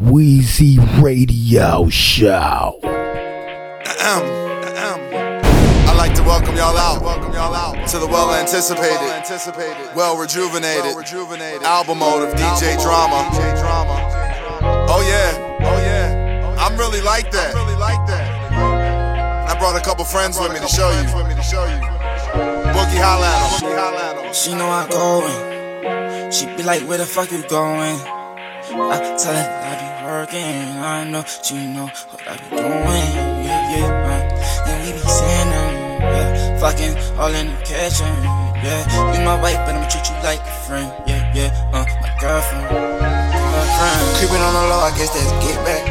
Wheezy Radio Show. Ahem, ahem. I'd like to welcome y'all out, welcome y'all out to the well anticipated, well rejuvenated, album mode of DJ Drama. Oh yeah, oh yeah. I'm really like that. I brought a couple friends with me to show you. Boogie holla at 'em. She know I'm going. She be like, where the fuck you going? I tell her I be working. I know she know what I be doing. Yeah, yeah, uh, and we be them. Yeah, fucking all in the kitchen. Yeah, you my wife, but I'ma treat you like a friend. Yeah, yeah, uh, my girlfriend. Girlfriend. Creeping on the low, I guess that's get back.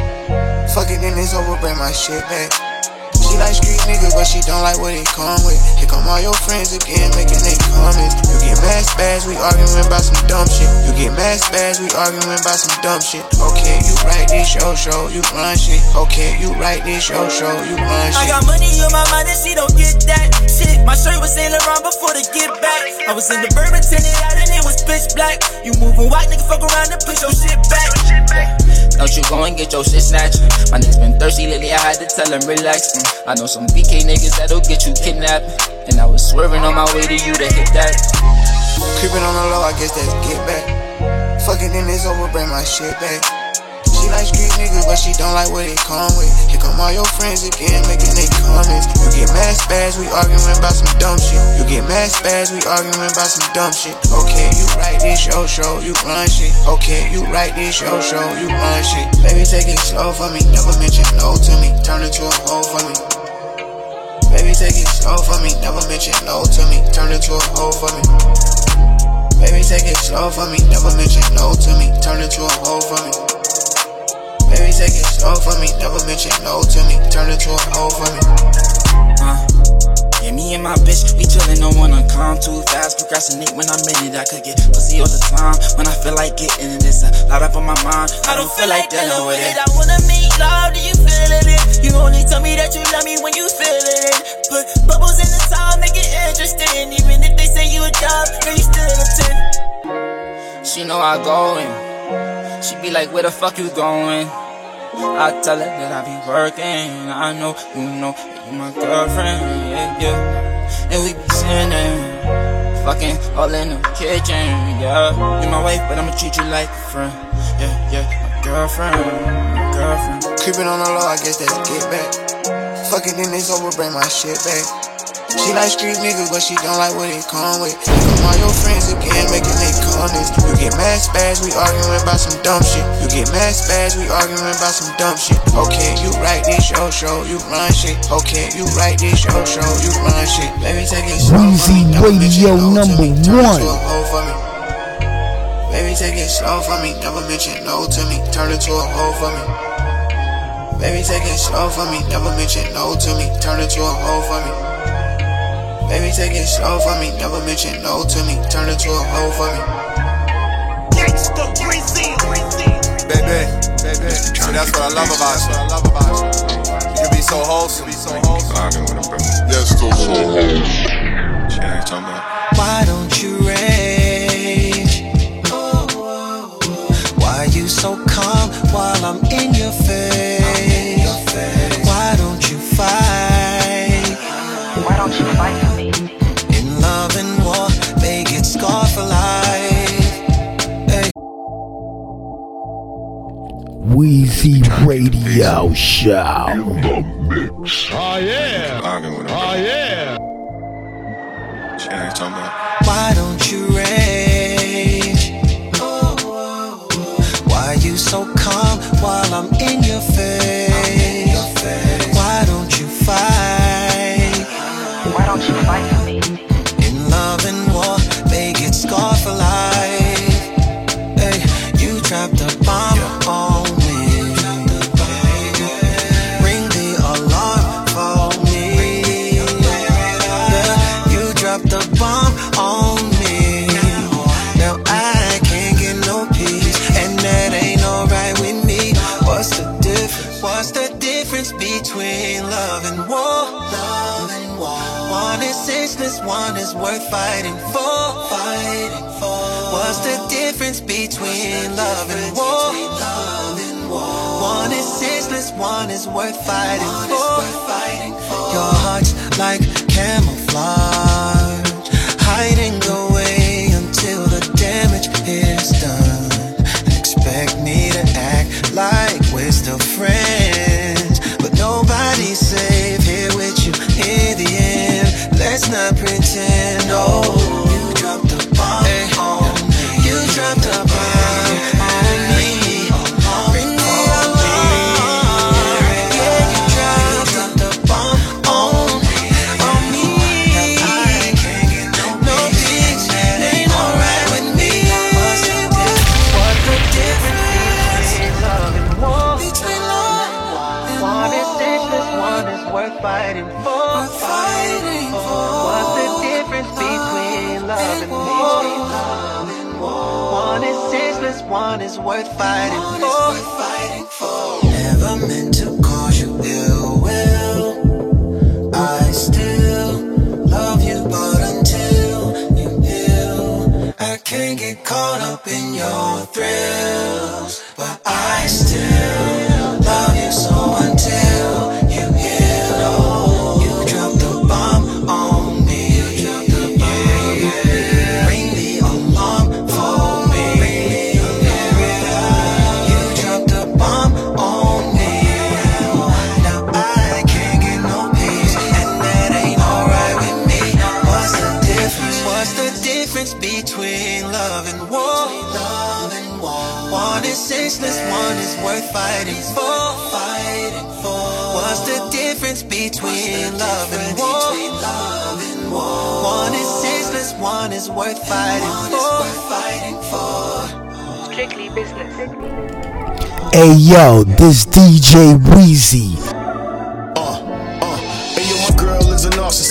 Fucking in this over, bring my shit back. She like street niggas, but she don't like what it come with. Here come all your friends again, making they comments. You get mad spaz, we arguing about some dumb shit. You get mad spaz, we arguing about some dumb shit. Okay, you write this show, show, you run shit. Okay, you write this show, show, you run shit. I got money on my mind and she don't get that shit. My shirt was Saint Laurent before the get back. I was in the bourbon tinted out and it was pitch black. You moving white nigga, fuck around and put your shit back. Don't you go and get your shit snatched. My niggas been thirsty lately, I had to tell him relax. Mm, I know some BK niggas that'll get you kidnapped. And I was swerving on my way to you to hit that. Creeping on the low, I guess that's get back. Fucking in this over, bring my shit back. Like street niggas, but she don't like what it come with. Here come all your friends again, making they comments. You get mad spaz, we arguing about some dumb shit. You get mad spaz, we arguing about some dumb shit. Okay, you write this show, show, you run shit. Okay, you write this show, show, you run shit. Baby, take it slow for me, never mention no to me. Turn into a hoe for me. Baby, take it slow for me, never mention no to me. Turn into a hoe for me. Baby, take it slow for me, never mention no to me. Turn into a hoe for me. Baby, take it slow for me, never mention no to me. Turn into a hoe for me. Uh, yeah, me and my bitch, we chillin', no one wanna come too fast. Procrastinate when I'm in it, I could get pussy all the time. When I feel like getting it, it's a lot up on my mind. I don't feel like dealing with it. I wanna make love, do you feeling it? You only tell me that you love me when you feeling it. Put bubbles in the time, make it interesting. Even if they say you a dog, girl, you still a 10. She know I going. She be like, where the fuck you going? I tell her that I be working. I know you know you my girlfriend. Yeah, yeah. And we be sinning. Fucking all in the kitchen. Yeah. You my wife, but I'ma treat you like a friend. Yeah, yeah. My girlfriend. My girlfriend. Creeping on the low, I guess that's get back. Fucking in this over, bring my shit back. She like street niggas, but she don't like what it come with. Come all your friends again, making they comments. You get mad spaz, we arguing about some dumb shit. You get mad spaz, we arguing about some dumb shit. Okay, you write this show, show, you run shit. Okay, you write this show, show, you run shit. Baby, take it slow for me. Weezy Radio to me. number Turn one. into a hoe for me. Baby, take it slow for me. Never mention no to me. Turn into a hoe for me. Baby, take it slow for me. Never mention no to me. Turn into a hoe for me. Baby, take it slow for me. Never mention no to me. Turn into a hoe for me. Baby, baby. See, that's what I love about you. I love about you. You can be so wholesome. Be so wholesome. Yes, so Why don't you rage? Why you so calm while I'm in your face? Wheezy Radio Show. In the mix. Oh yeah. Oh yeah. Why don't you rage? Why you so calm while I'm in your face? one is worth fighting for. Fighting for. What's the difference between, the love, difference and love and war? One is senseless, one is worth fighting, one for. Is worth fighting for. Your heart's like camouflage. Difference between love and war? Love and war. One is senseless, one is worth fighting for. Fighting for. What's the difference between love and war? Love and war. One is senseless, one is worth fighting for. Fighting for. Strictly business. Hey yo, this DJ Wheezy.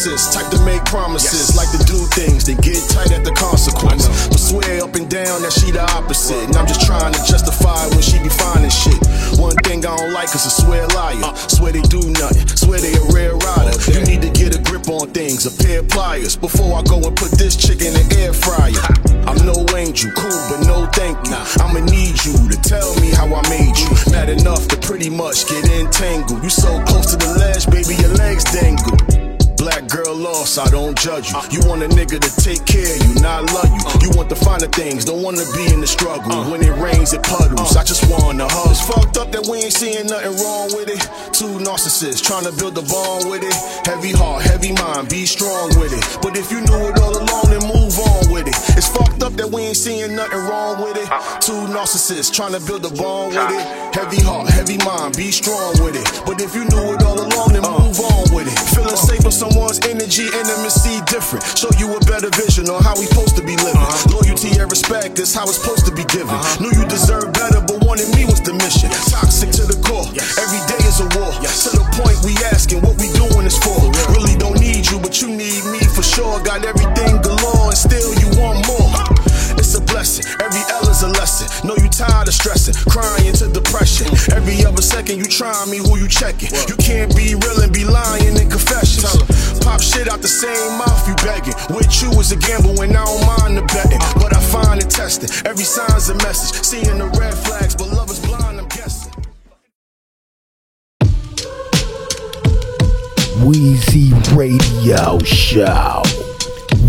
Narcissist, type to make promises, like to do things, then get tight at the consequence. But swear up and down that she the opposite, and I'm just trying to justify when she be finding shit. One thing I don't like is a swear liar. Swear they do nothing, swear they a rare rider. You need to get a grip on things, a pair of pliers, before I go and put this chick in the air fryer. I'm no angel, cool, but no thank you. I'ma need you to tell me how I made you. Mad enough to pretty much get entangled. You so close to the ledge, baby, your legs dangle. Black girl lost, I don't judge you. You want a nigga to take care of you, not love you. You want the finer things, don't wanna be in the struggle. Uh. When it rains, it puddles. Uh. I just wanna hug. It's fucked up that we ain't seeing nothing wrong with it. Two narcissists trying to build a bond with it. Heavy heart, heavy mind, be strong with it. But if you knew it all along, then move on with it. It's fucked up that we ain't seeing nothing wrong with it. Two narcissists trying to build a bond with it. Heavy heart, heavy mind, be strong with it. But if you knew it all along, then move on with it. Feeling safe with someone's energy, intimacy different. Show you a better vision on how we supposed to be living. Loyalty and respect is how it's supposed to be given. Knew you deserved better, but wanting me was the mission. Toxic to the core. Every day is a war. To the point we asking what we doing this for. Really don't need you, but you need me for sure. Got everything Every other second you trying me, who you checking? You can't be real and be lying in confessions. Pop shit out the same mouth you begging. With you is a gamble and I don't mind the betting. Uh. But I find it testing. Every sign's a message. Seeing the red flags, but love is blind, I'm guessing. Wheezy Radio Show.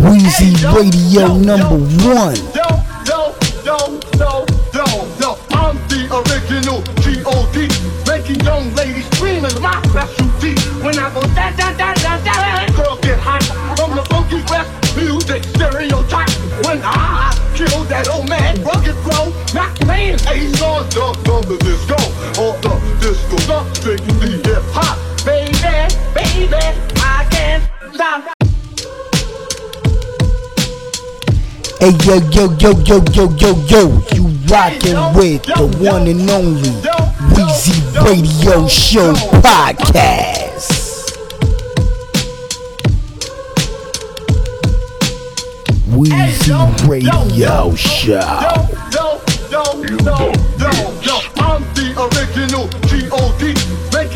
Wheezy Radio number one. Yo, yo, yo, yo, yo, yo, I'm the original G.O.D. Making young ladies scream is my specialty. When I go da da da da da, girl get hot from the funky west music stereotype. When I kill that old man, rugged flow, not playing Ace on the from the disco or the disco, not strictly hip hop. Baby, baby, I can't stop. Hey yo yo yo yo yo yo yo, you rockin' with the one and only Wheezy Radio Show podcast. Wheezy Radio Show. Yo, yo, yo, yo, yo, I'm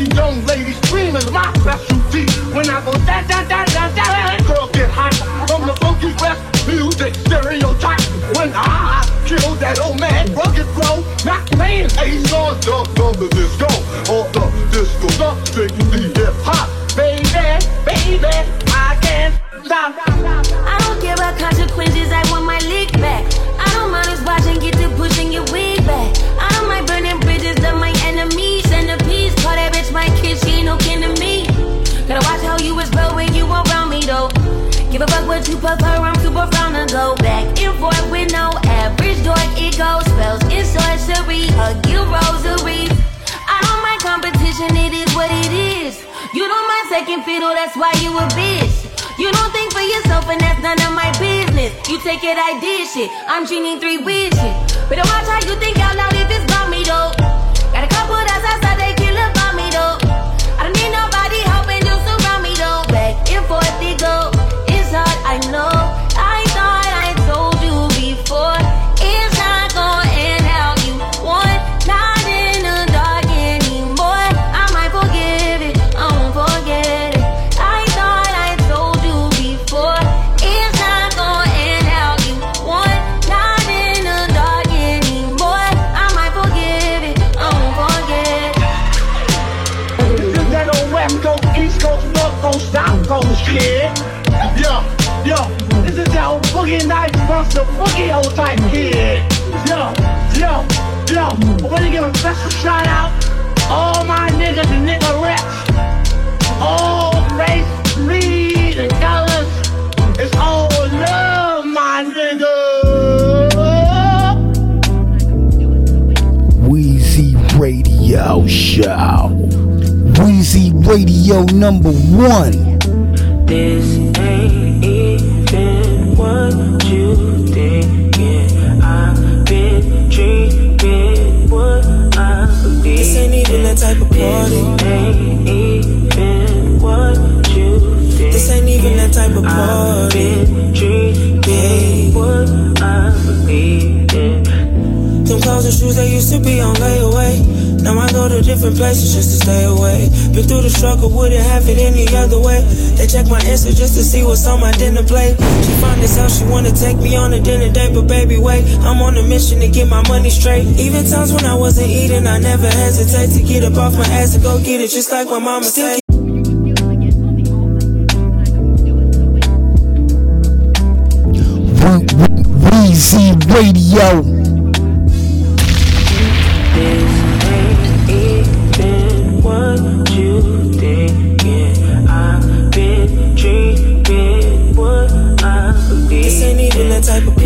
the young ladies scream is my specialty. When I go da da da da da, girl get hot from the funky west music stereotype. When I kill that old man, rugged flow, not playing main Aeson's the disco, or the disco, the big hip hop. Baby, baby, I can't stop. I don't care about consequences, I want my lick back. A fuck what you prefer, I'm super frown to go back and forth with no average dork. It goes spells in sorcery, hug you rosaries. I don't mind competition, it is what it is. You don't mind second fiddle, that's why you a bitch. You don't think for yourself, and that's none of my business. You take it, I did shit. I'm dreaming three wishes. Better watch how you think out loud if it's about me though. Got a couple the boogie old type kid. Yo, yo, yo, I wanna give a special shout out all my niggas and nigga reps. All race, creed, and colors. It's all love, my nigga. Wheezy Radio Show. Wheezy Radio number one. This ain't shoes that used to be on layaway. Go to different places just to stay away. Been through the struggle, wouldn't have it any other way. They check my Insta just to see what's on my dinner plate. She found this out, she wanna take me on a dinner date, but baby, wait. I'm on a mission to get my money straight. Even times when I wasn't eating, I never hesitate to get up off my ass and go get it, just like my mama said. Whe- Radio.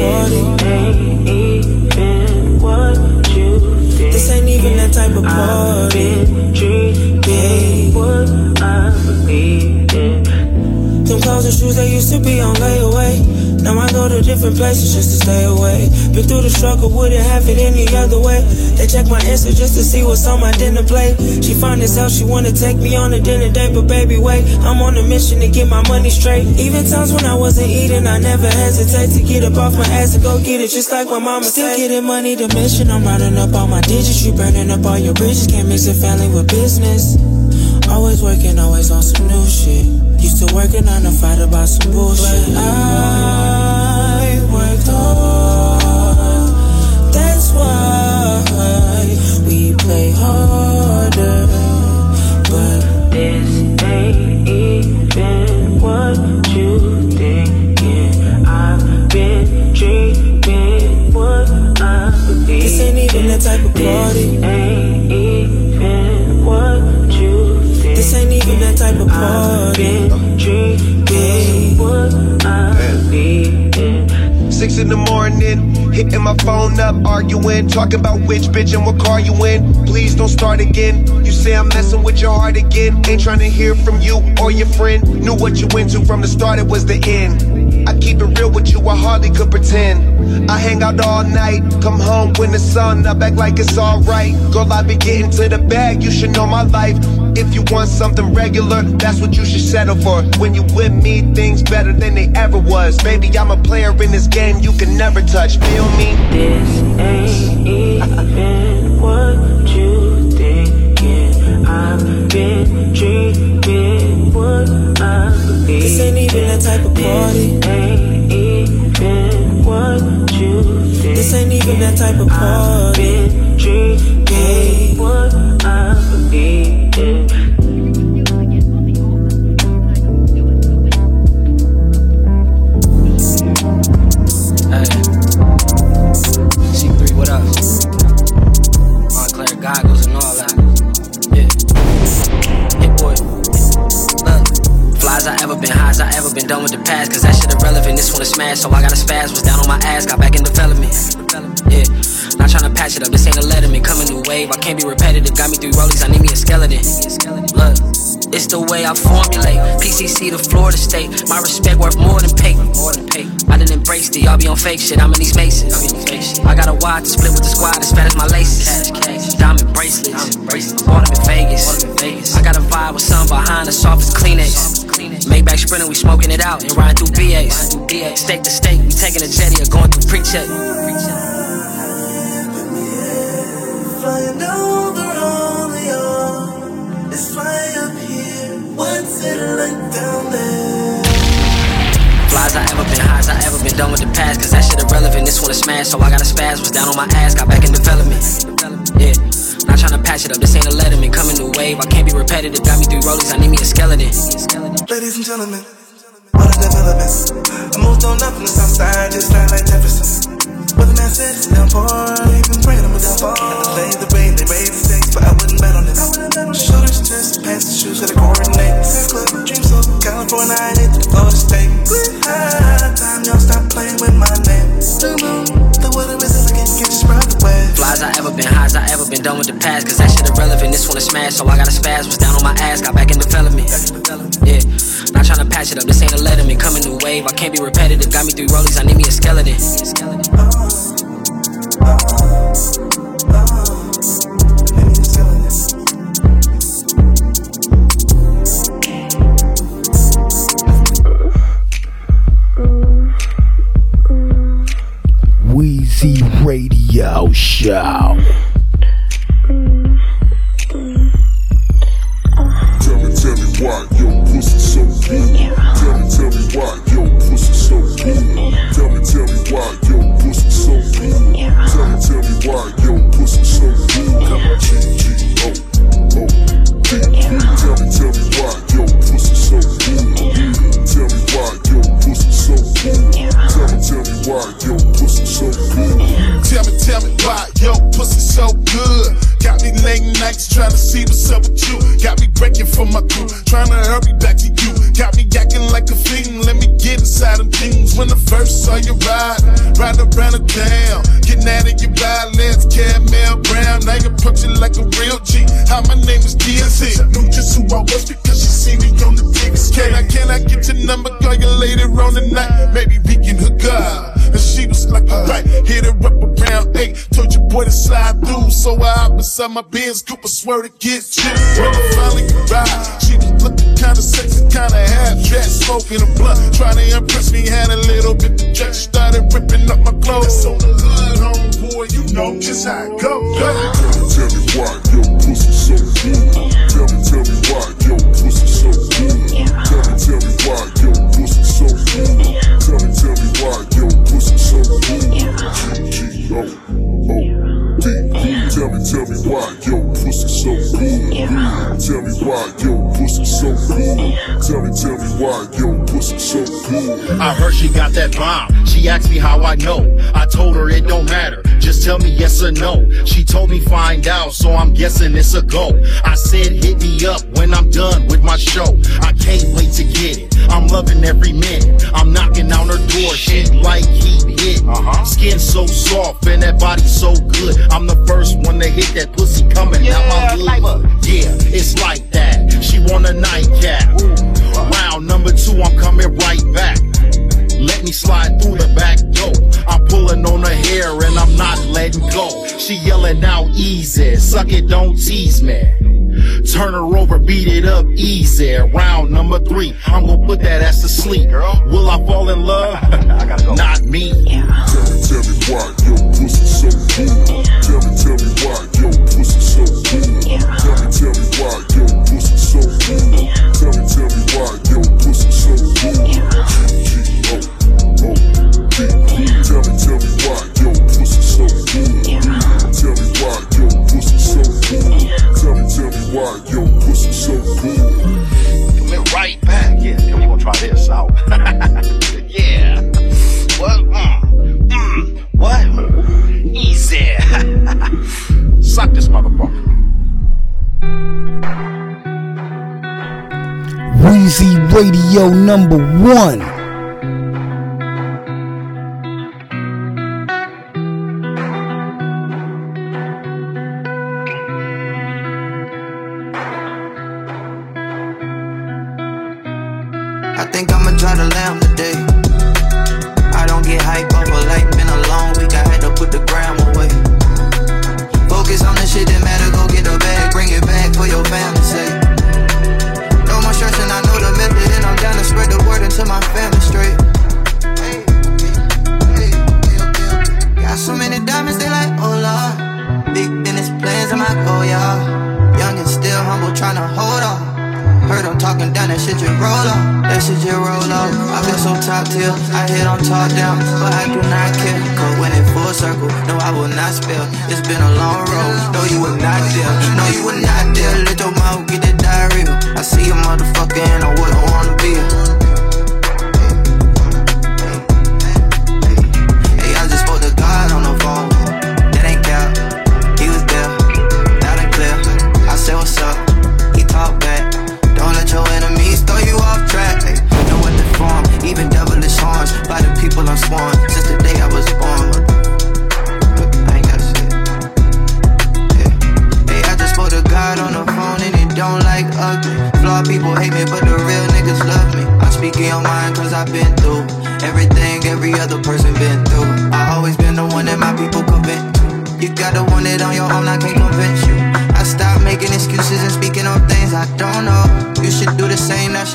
Party. This ain't even what you think. This ain't even that type of party. I've been drinking what I believe in. Them clothes and shoes they used to be on layaway. To different places just to stay away. Been through the struggle, wouldn't have it any other way. They check my Insta just to see what's on my dinner plate. She find this out, she wanna take me on a dinner date, but baby, wait. I'm on a mission to get my money straight. Even times when I wasn't eating, I never hesitate to get up off my ass and go get it, just like my mama Still getting money, the mission. I'm running up all my digits, you burning up all your bridges. Can't mix a family with business. Always working, always on some new shit. Used to working on to fight about some bullshit. But I worked hard. That's why we play harder. But this ain't even what you thinking. I've been drinking what I believe. This ain't even that type of party. Ain't that type of party. I've been drinking what I believe in. Six in the morning, hitting my phone up, arguing, talking about which bitch and what car you in. Please don't start again. You say I'm messing with your heart again. Ain't trying to hear from you or your friend. Knew what you went to from the start, it was the end. I keep it real with you, I hardly could pretend. I hang out all night, come home when the sun up, act like it's alright. Girl, I be getting to the bag, you should know my life. If you want something regular, that's what you should settle for. When you with me, things better than they ever was. Baby, I'm a player in this game you can never touch. Feel me? This ain't even what you thinking. I've been drinking what I believe. This ain't even that type of party. This ain't even what you think. This ain't even that type of party. I've been drinking been The way I formulate. PCC to Florida State. My respect worth more than pay. More than pay. I didn't embrace it. Y'all be on fake shit. I'm in these maces. I got a watch to split with the squad as fat as my laces. Diamond bracelets. Bought them in Vegas. I got a vibe with some behind the soft as Kleenex. Maybach sprinter, we smoking it out and riding through BAs. State to state, we taking a jetty or going through pre-check. Over I ever been, highs I ever been done with the past, cause that shit irrelevant. This one is smash, so I got a spaz. Was down on my ass, got back in development. Yeah, not trying to patch it up, this ain't a letterman. Coming new wave, I can't be repetitive. Got me three rollies, I need me a skeleton. Ladies and gentlemen, what a development. I moved on up from the south side, just like Jefferson. But the man said it's down poor, even praying I'm a downfall. To the rain, they raised the stakes, but I wouldn't bet on it. Shoulders, chest, pants, and shoes, gotta coordinate. Sex club, dream so California, I hit the Florida State. High time, y'all stop playing with my name. Mm-hmm. The weather is can get right away. Flies I ever been, highs I ever been done with the past, cause that shit irrelevant. This one is smash, so I got a spaz. Was down on my ass, got back in development. Yeah, not trying to patch it up, this ain't a letterman. Coming new wave, I can't be repetitive. Got me three rollies, I need me a skeleton. Radio inside my Benz coupe, I swear to get you. When I finally arrived, she was looking kinda sexy, kinda half dressed, smoking a blunt. Trying to impress me, had a little bit of jet. Started ripping up my clothes. on the hood, homeboy, you know just how it go. Tell me, tell me why your pussy so good. Tell me, tell me why your pussy so good. Tell me, tell me why Tell me, why your pussy so good. Tell me why your pussy so good. Tell me, tell me why your pussy so good. I heard she got that bomb. She asked me how I know. I told her it don't matter. Just tell me yes or no. She told me find out, so I'm guessing it's a go. I said hit me up when I'm done with my show. I can't wait to get it. I'm loving every minute. I'm knocking on her door. She like heat hit. Uh-huh. Skin so soft and that body so good. I'm the first one to hit that pussy coming out my hood. Yeah, it's like that. She want a nightcap. Round number two, I'm coming right back. Let me slide through the back door. I'm pulling on her hair and I'm not letting go. She yelling out easy, suck it, don't tease me. Turn her over, beat it up easy. Round number three, I'm gonna put that ass to sleep. Will I fall in love? Not me. Tell me, tell me why your pussy so good. Tell me, tell me why your pussy so good. Tell me, tell me why your pussy so good. Tell me, tell me why your pussy so good. why your pussy so good. Come here right back. Yeah, and we gonna try this out. yeah. What? Mm. Mm. What? Easy. Suck this motherfucker. Wheezy Radio number one.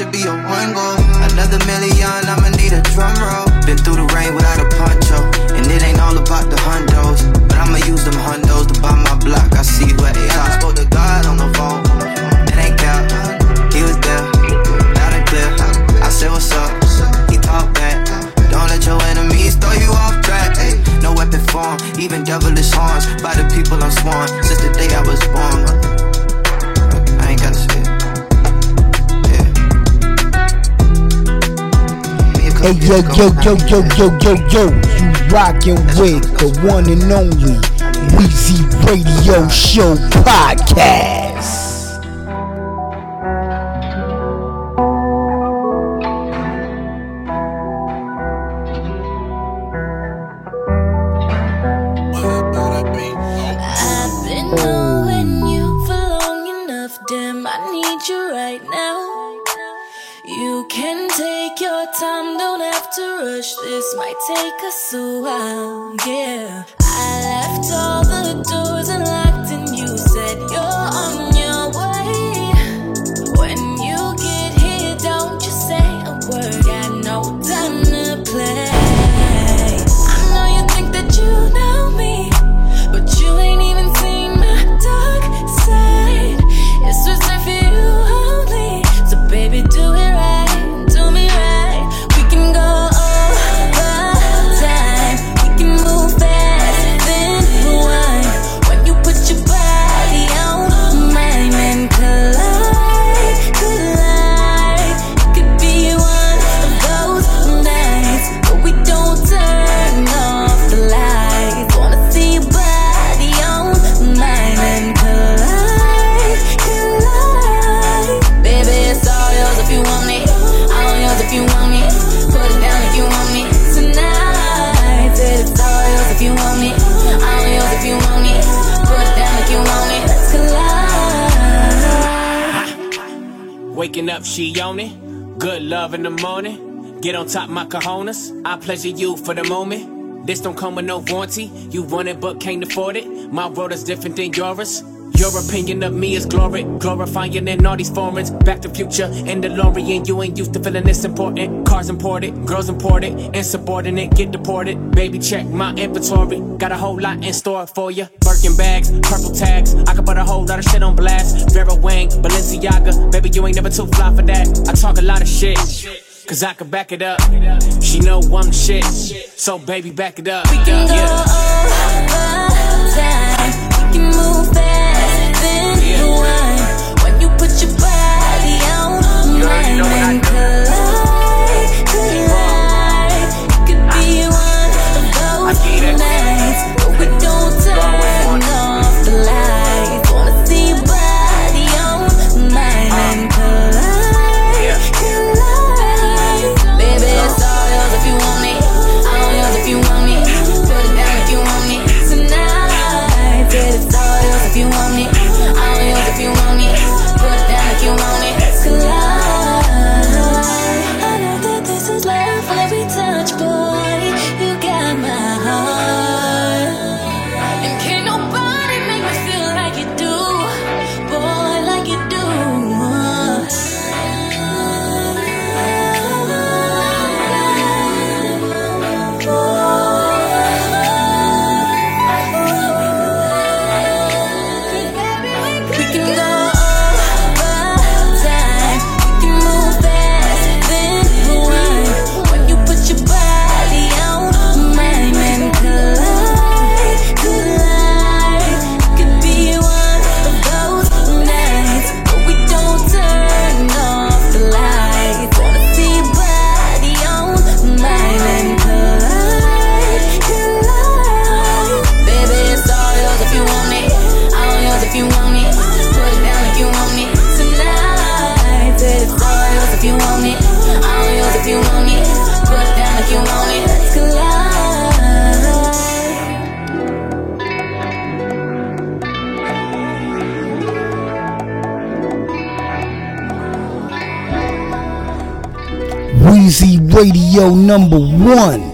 should be a one yo, yo, yo, yo, yo, yo, yo. You rockin' with the one and only Weezy Radio Show Podcast. five in the morning. Get on top my cojones. I pleasure you for the moment. This don't come with no warranty. You want it but can't afford it. My road is different than yours. Your opinion of me is glory, glorifying in all these foreigns. Back to future and DeLorean, you ain't used to feeling this important. Cars imported, girls imported, insubordinate, get deported. Baby, check my inventory, got a whole lot in store for ya. Birkin bags, purple tags, I could put a whole lot of shit on blast. Vera Wang, Balenciaga, baby, you ain't never too fly for that. I talk a lot of shit. Cause I can back it up. She know I'm shit. So baby, back it up. We can go. Easy Radio number one.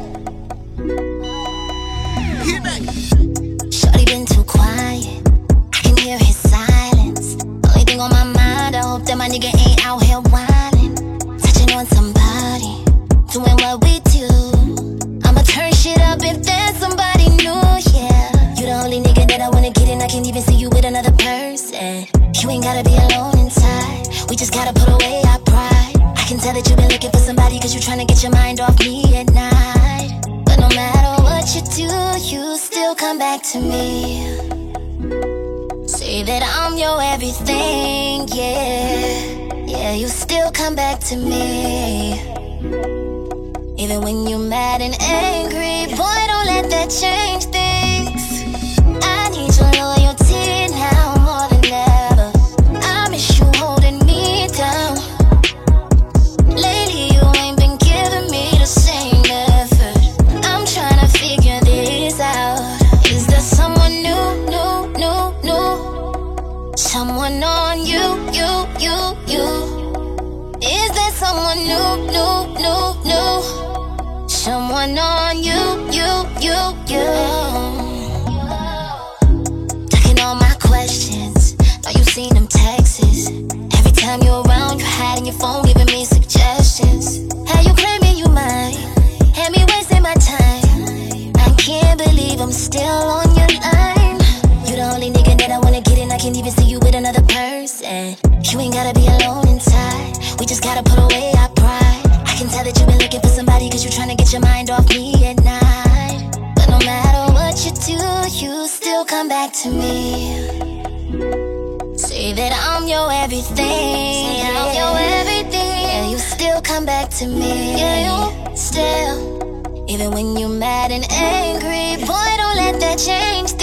everything. Out your everything. Yeah, you still come back to me. Yeah, you still. Even when you're mad and angry, boy, don't let that change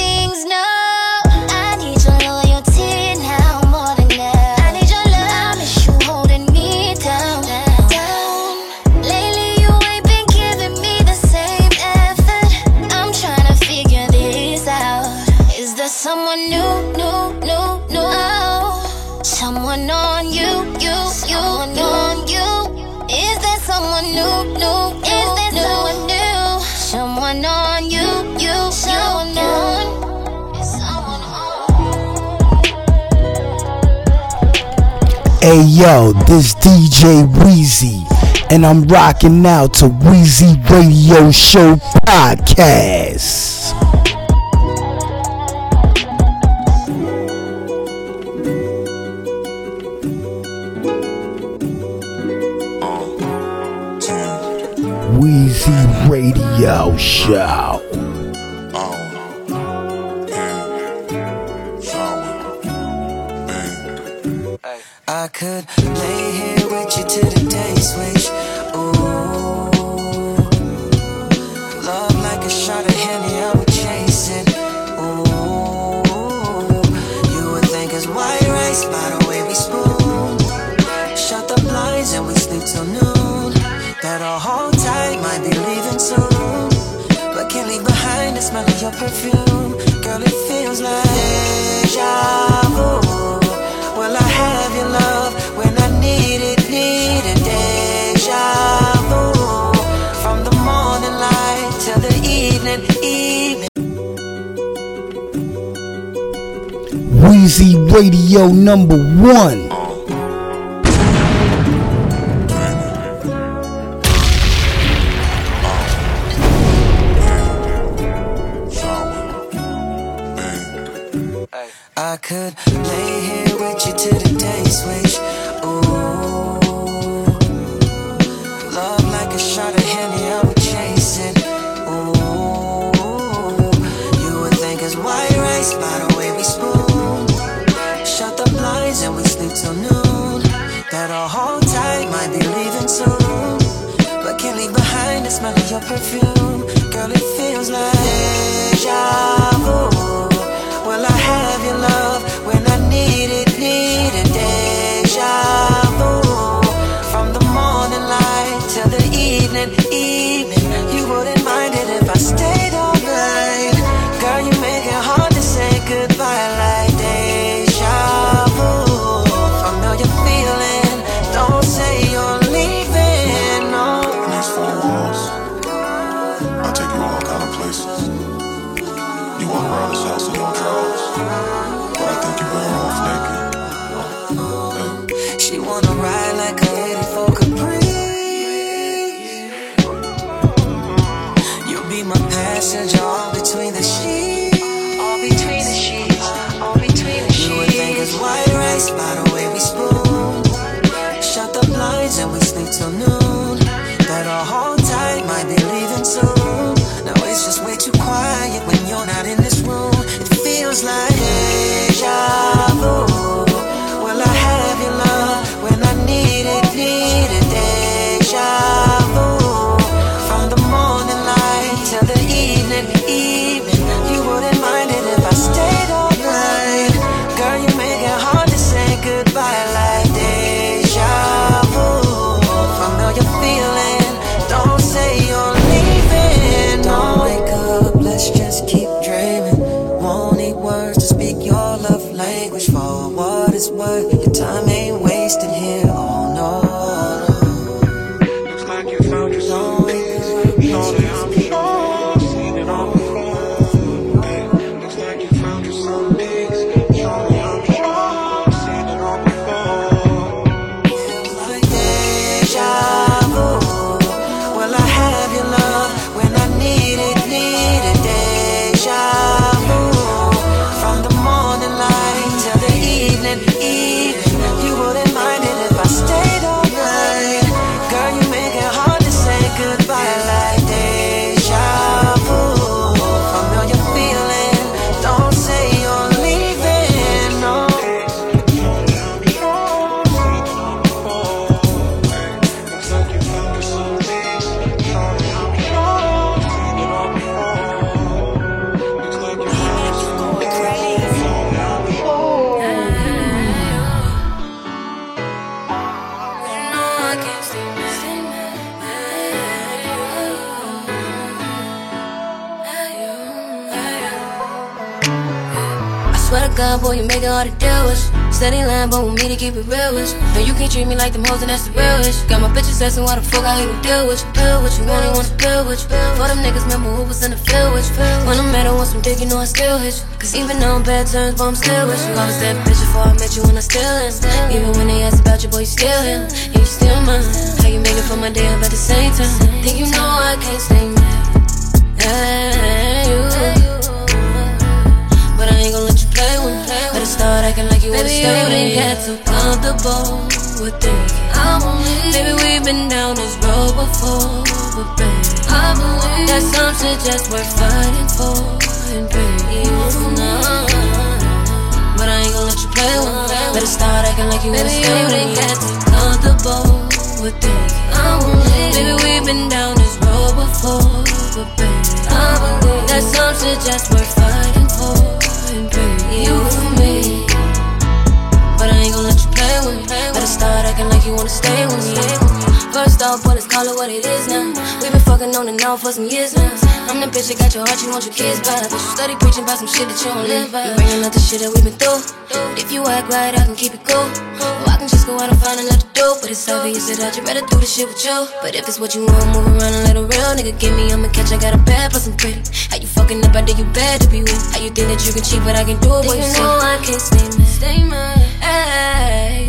Hey yo, this DJ Wheezy, and I'm rocking out to Wheezy Radio Show Podcast. Wheezy Radio Show. I could lay here with you till the day switch. Ooh, love like a shot of Henny, I would chase it. Ooh, you would think it's white rice by the way we spoon. Shut the blinds and we sleep till noon. That Better hold tight, might be leaving soon, but can't leave behind the smell of your perfume. Weezy Radio number one. Steady line, but with me to keep it real with. No, you can't treat me like them hoes, and that's the real. Got my bitches asking why the fuck I even deal with you. Deal with you, only want to deal with you. For them niggas, remember who was in the field with you. When I'm mad, I want some dick, you know I still hit you. Cause even though I'm bad terms, but I'm still with you. I was that bitch before I met you, and I still am. Even when they ask about you, boy, you still him. And you still mine. How you make it for my day up at the same time? Think you know I can't stay mad. Start acting like you wanna Baby, stay you with me. got too comfortable with thinking I'm on Baby, we've been down this road before, but baby, I believe that some shit just worth fighting for. And baby, you know, but I ain't gon' let you play with me. Better start acting like you wanna Baby, stay you with me. got too comfortable with thinking I'm on Baby, we've been down this road before, but baby, I believe that some shit just worth fighting for. And baby, you acting like you wanna stay with me. First off, boy, let's call it what it is now. We've been fucking on and off for some years now. I'm the bitch that got your heart, you want your kids back. But you steady preaching about some shit that you don't live by. You bringing up the shit that we've been through. If you act right, I can keep it cool. Or I can just go out and find another do. But it's obvious that I'd rather do this shit with you. But if it's what you want, move around and let a real nigga give me. I'ma catch, I got a bad plus I'm pretty. How you fucking up, I did you bad to be with. How you think that you can cheat, but I can do it, boy, you you know I can't stay mad. Stay mad. Ay, you. Ay, you.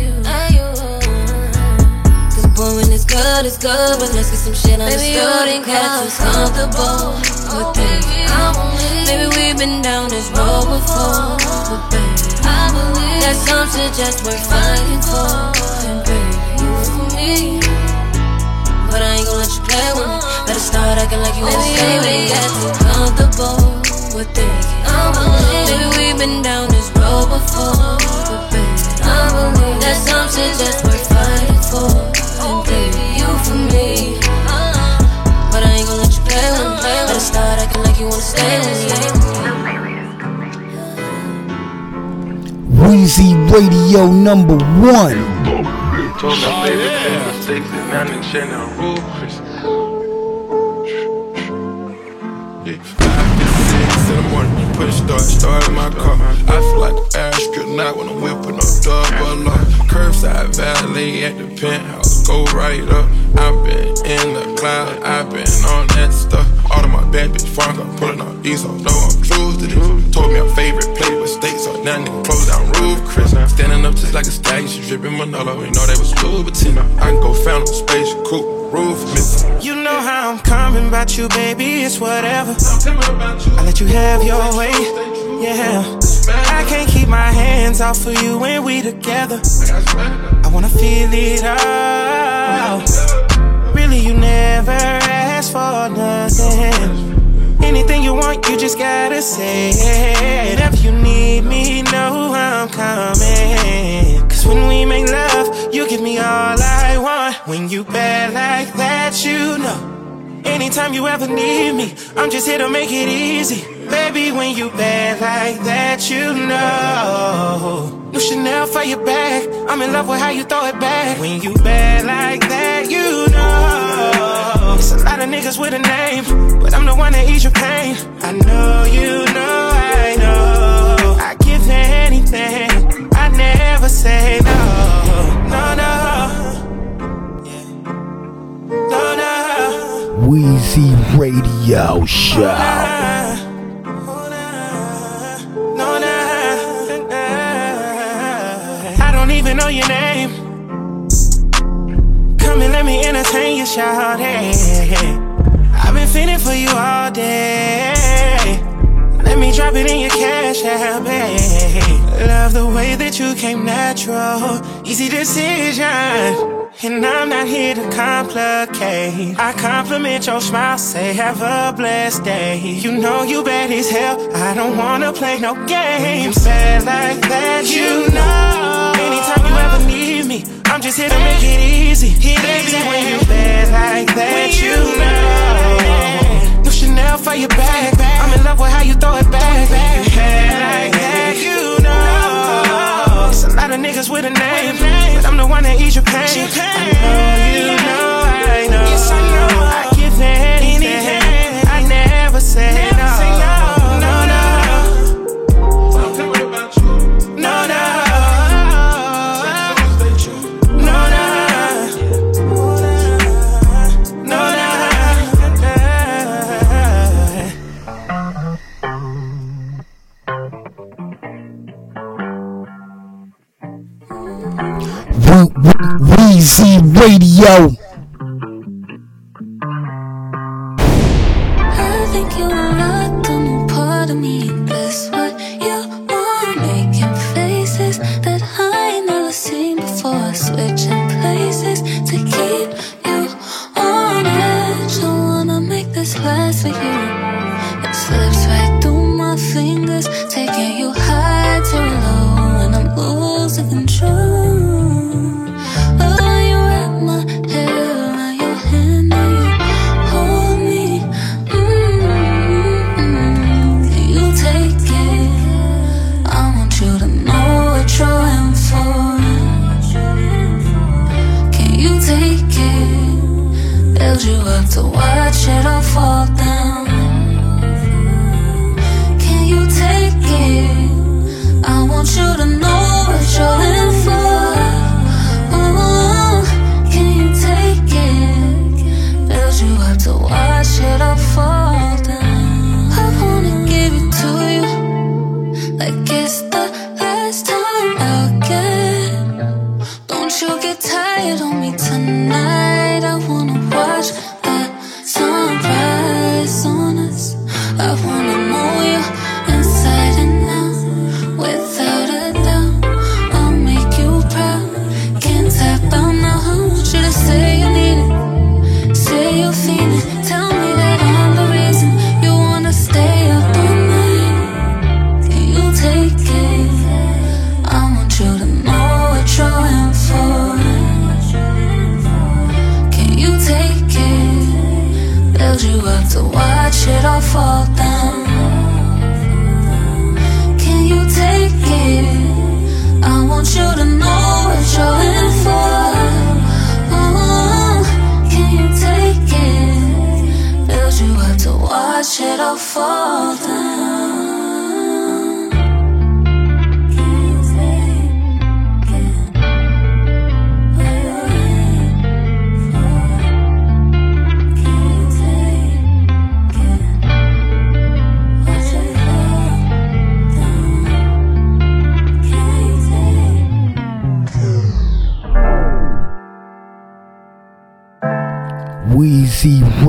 Boy, when it's good, it's good. But let's get some shit understood. Baby, and got got too too comfortable oh, thinking I'm on Baby, we've been down this road oh, before. But baby, I believe that some shit just worth fighting for. And baby, you for me. But I ain't gon' let you play with me. Better start acting like you wanna Baby, stay with me. Get too comfortable with thinking Baby, we've been down this road before. But baby, I believe that some shit just worth fighting for. And baby, you for me. Uh-huh. But I ain't gon' let you play with me. Uh-huh. Better start acting like you wanna stay with me. Weezy Radio number one. Told my favorite thing was take the man and shit now roof, Chris. Yeah, five six in the morning, push start, start in my car. I feel like the astronaut when I'm whipping up double up. Curbside valet at the penthouse, go right up. I've been in the cloud, I've been on that stuff. All of my bad bitch got pulling out these, so know I'm true to this. Told me our favorite play with steaks, so now nigga close down roof, Chris. Standing up just like a stallion, she dripping Manolo. You know that was Louboutin. I can go found a space coupe, roof missing. You know how I'm coming about you, baby, it's whatever. I let you have your way, yeah. I can't keep my hands off of you when we together. I wanna feel it all. Really, you never asked for nothing. Anything you want, you just gotta say it. If you need me, know I'm coming. Cause when we make love, you give me all I want. When you bad like that, you know. Anytime you ever need me, I'm just here to make it easy. Baby, when you bad like that, you know. New Chanel for your bag. I'm in love with how you throw it back. When you bad like that, you know. It's a lot of niggas with a name, but I'm the one that ease your pain. I know you know, I know. I give anything. I never say no, no, no. No, no. Weezy Radio Show. Even know your name. Come and let me entertain you, shout. I've been feeling for you all day. Let me drop it in your cash app, babe. Love the way that you came natural. Easy decision. And I'm not here to complicate. I compliment your smile, say have a blessed day. You know you bad as hell. I don't wanna play no games. Bad like that, you know. You ever need me, I'm just here to make it easy. Baby, when you bad like that, you know. No Chanel for your bag. I'm in love with how you throw it back. You bad like that, you know. It's a lot of niggas with a name, but I'm the one that eats your pain. I know you know, I know. Yes, I know. I give anything. I never say Wee- Wee- Radio.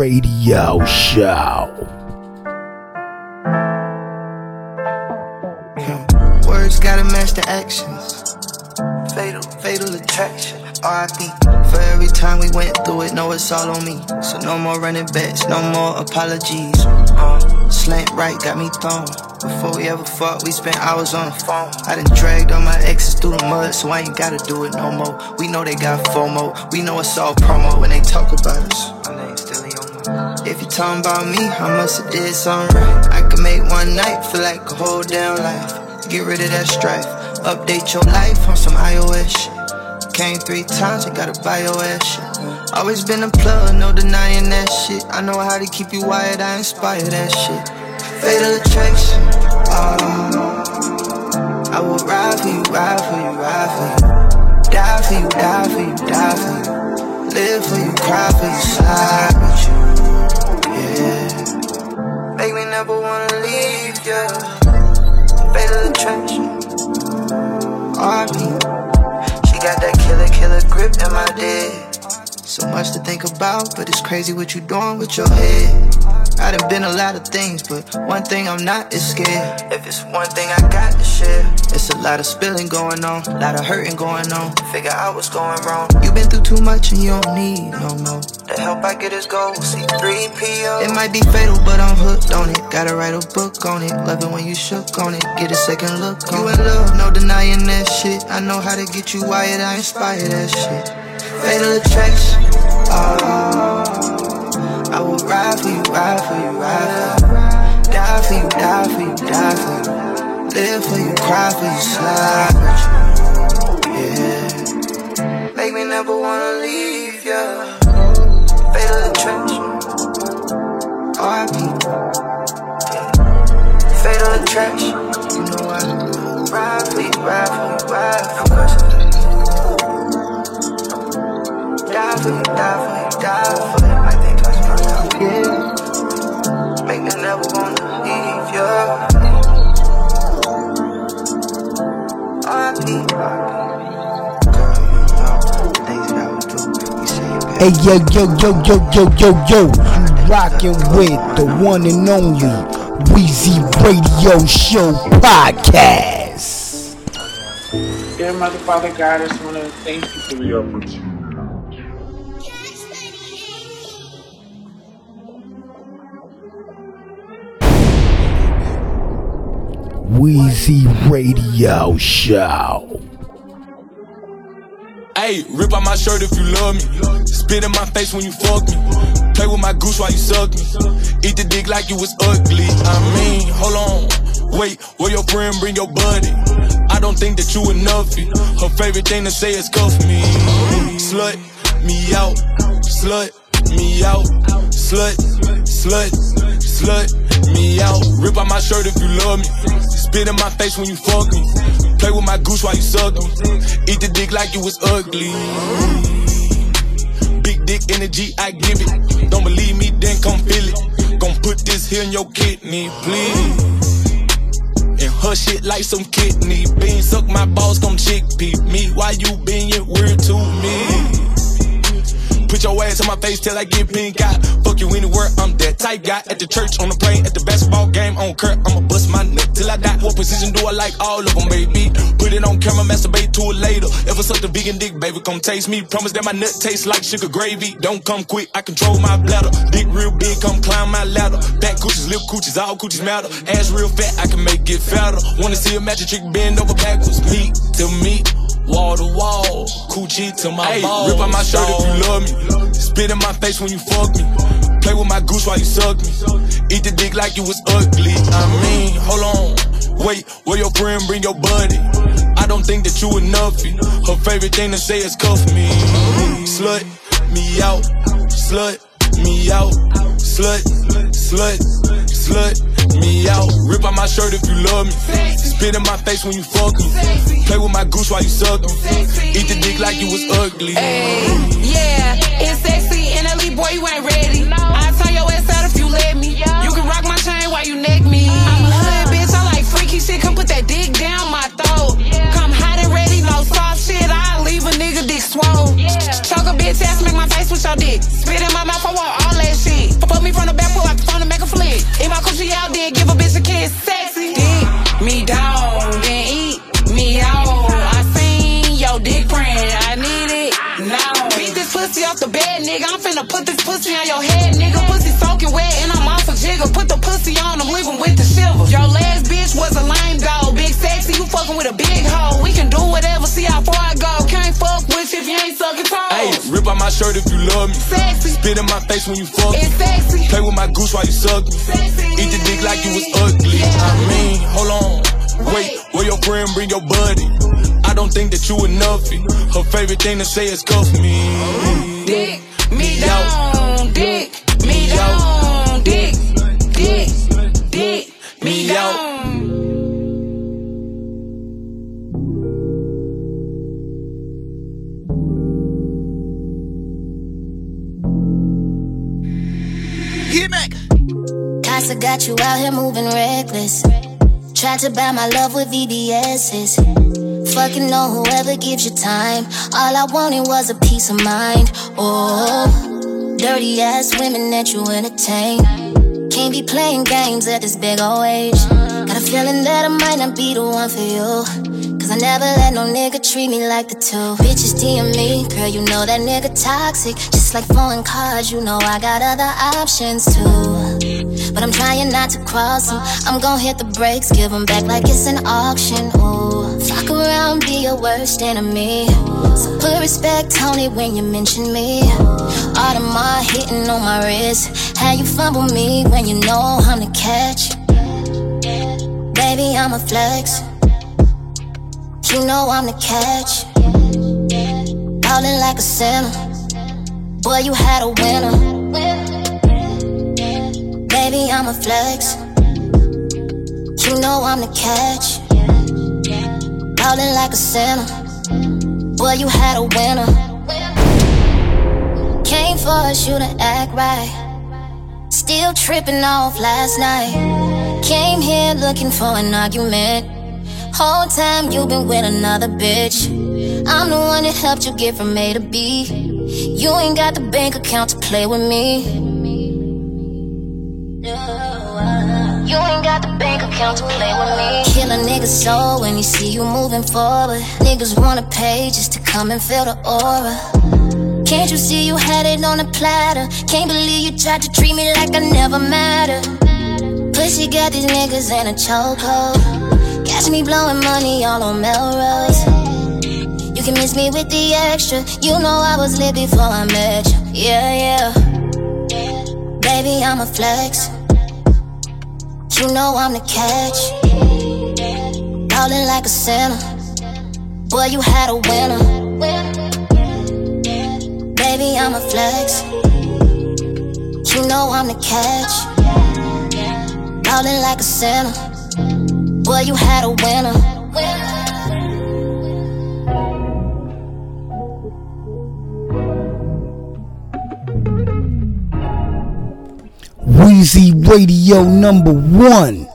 Radio Show. Words gotta match the actions. Fatal, fatal attraction. RIP. For every time we went through it, know it's all on me. So no more running backs, no more apologies. Uh, slant right got me thrown. Before we ever fought, we spent hours on the phone. I done dragged all my exes through the mud, so I ain't gotta do it no more. We know they got FOMO. We know it's all promo when they talk about us. If you talking about me, I must have did something right. I can make one night feel like a whole damn life. Get rid of that strife. Update your life on some iOS shit. Came three times, I gotta buy your ass shit. Always been a plug, no denying that shit. I know how to keep you wired, I inspire that shit. Fatal attraction. Oh, I will ride for you, ride for you, ride for you. Die for you, die for you, die for you. Live for you, cry for you, slide with you. Never wanna leave you. Fatal attraction. RP. She got that killer, killer grip in my dick. So much to think about, but it's crazy what you doing with your head. I done been a lot of things, but one thing I'm not is scared. If it's one thing I got to share, it's a lot of spilling going on, a lot of hurting going on. Figure out what's going wrong. you been through too much and you don't need no more. The help I get is gold, C3PO. It might be fatal, but I'm hooked on it. Gotta write a book on it. Love it when you shook on it. Get a second look on You in love, no denying that shit. I know how to get you wired, I inspire that shit. Fatal attraction. Oh, I will ride for you, ride for you, ride for you. Die for you, die for you, die for you. Live for you, cry for you, slide with you. Yeah. Make me never wanna leave you. Fatal attraction. RP. Fatal attraction. You know I ride for you, ride for you, ride for you die for you, die for you, die for you. I think I started yeah. Make me never wanna leave you. Hey yo yo yo yo yo yo yo, you rockin' with the one and only Weezy Radio Show podcast. Dear Mother, Father God, I just want to thank you for the opportunity. Weezy Radio Show. Hey, rip out my shirt if you love me. Spit in my face when you fuck me. Play with my goose while you suck me. Eat the dick like you was ugly. I mean, hold on. Wait, where your friend bring your buddy? I don't think that you enough. Her favorite thing to say is cuff me. Slut me out. Slut me out. Slut, slut, slut me out. Rip out my shirt if you love me. Spit in my face when you fuck me. Play with my goose while you suck me. Eat the dick like you was ugly. Big dick energy, I give it. Don't believe me, then come feel it. Gon' put this here in your kidney, please. And her shit like some kidney beans. Suck my balls, come chickpea me. Why you being weird to me? Put your ass in my face till I get pink out. Fuck you anywhere, I'm that type guy. At the church, on the plane, at the basketball game, on Kurt, I'ma bust my nut till I die. What position do I like? All of them, baby. Put it on camera, masturbate to it later. Ever suck the vegan dick, baby, come taste me. Promise that my nut tastes like sugar gravy. Don't come quick, I control my bladder. Dick real big, come climb my ladder. Back coochies, lip coochies, all coochies matter. Ass real fat, I can make it fatter. Wanna see a magic trick bend over backwards? Me to me wall to wall. Coochie to my hey, balls. Rip out my shirt if you love me. Spit in my face when you fuck me. Play with my goose while you suck me. Eat the dick like you was ugly. I mean, hold on. Wait, where your friend bring your buddy? I don't think that you enough. Her favorite thing to say is cuff me. Slut me out. Slut me out. Slut, slut, slut me out. Rip out my shirt if you love me. Spit in my face when you fuck me. Play with my goose while you suck me. Eat the dick like you was ugly. Hey, yeah, it's sexy and elite boy, you ain't ready. I tell your ass out if you let me. You can rock my chain while you neck me. I'm a hood bitch, I like freaky shit. Come put that dick down my bitch ass, make my face with your dick. Spit in my mouth, I want all that shit. Fuck me from the back, pull out the phone and make a flick. If my coochie out, then give a bitch a kiss. Sexy. Dick me down, then eat me out. I seen your dick print, I need it now. Beat this pussy off the bed, nigga. I'm finna put this pussy on your head, nigga. Pussy soaking wet, and I'm off a jigger. Put the pussy on, I'm leaving with the shiver. Your last bitch was a lame dog, big sexy. You fucking with a sucking toes. Hey, rip out my shirt if you love me. Sexy. Spit in my face when you fuck me. It's sexy. Play with my goose while you suck me. Sexy. Eat the dick like you was ugly. Yeah. I mean, hold on. Wait, where your friend bring your buddy? I don't think that you enough. Her favorite thing to say is cuff me. Dick me down, dick me down, dick, dick, dick me down. Casa got you out here moving reckless. Tried to buy my love with VVS's. Fucking know whoever gives you time. All I wanted was a peace of mind. Oh, dirty ass women that you entertain. Can't be playing games at this big old age. Got a feeling that I might not be the one for you. Cause I never let no nigga treat me like the two. Bitches DM me, girl, you know that nigga toxic. Just like foreign cars, you know I got other options too. But I'm trying not to cross them. I'm gon' hit the brakes, give them back like it's an auction. Ooh, fuck around, be your worst enemy. So put respect on it when you mention me. Audemars hitting on my wrist. How you fumble me when you know I'm the catch? Baby, I'm a flex. You know I'm the catch. Ballin' like a sinner. Boy, you had a winner. Baby, I'm a flex. You know I'm the catch. Ballin' like a sinner. Boy, you had a winner. Came for us, you to act right. Still tripping off last night. Came here looking for an argument. Whole time you been with another bitch. I'm the one that helped you get from A to B. You ain't got the bank account to play with me. You ain't got the bank account to play with me. Kill a nigga soul when he see you moving forward. Niggas wanna pay just to come and feel the aura. Can't you see you had it on a platter? Can't believe you tried to treat me like I never mattered. Pussy got these niggas in a chokehold. Catch me blowing money all on Melrose. You can miss me with the extra. You know I was lit before I met you. Yeah, yeah. Baby, I'm a flex. You know I'm the catch. Ballin' like a sinner. Boy, you had a winner. Baby, I'm a flex. You know I'm the catch. Ballin' like a sinner. Boy, you had a winner. Weezy Radio number one.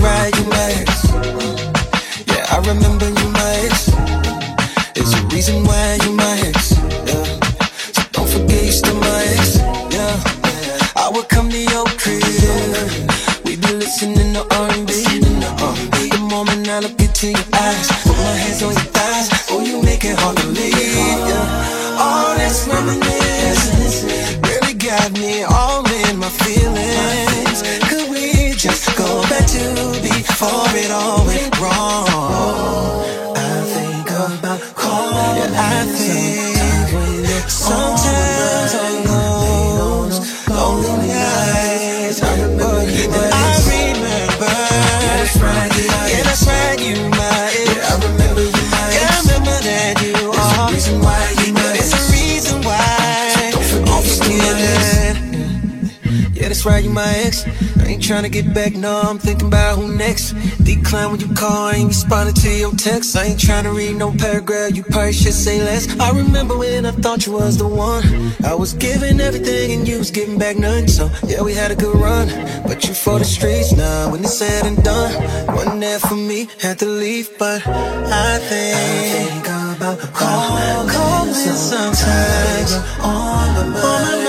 Right, before it all went wrong? I think about calling. Yeah, I think sometimes on those lonely nights. I remember you, I remember. Yeah, that's right. Yeah, that's right. You my Yeah, I remember you, my Yeah, I remember that you are. There's a reason why you my There's a reason why. Don't forget that. Yeah, that's right, you my ex. Ain't tryna get back, no, I'm thinking about who next. Decline when you call, I ain't responding to your text. I ain't tryna read no paragraph, you probably should say less. I remember when I thought you was the one. I was giving everything and you was giving back none. So, yeah, we had a good run. But you for the streets now, when it's said and done. Wasn't there for me, had to leave, but I think, I think about calling, calling sometimes on my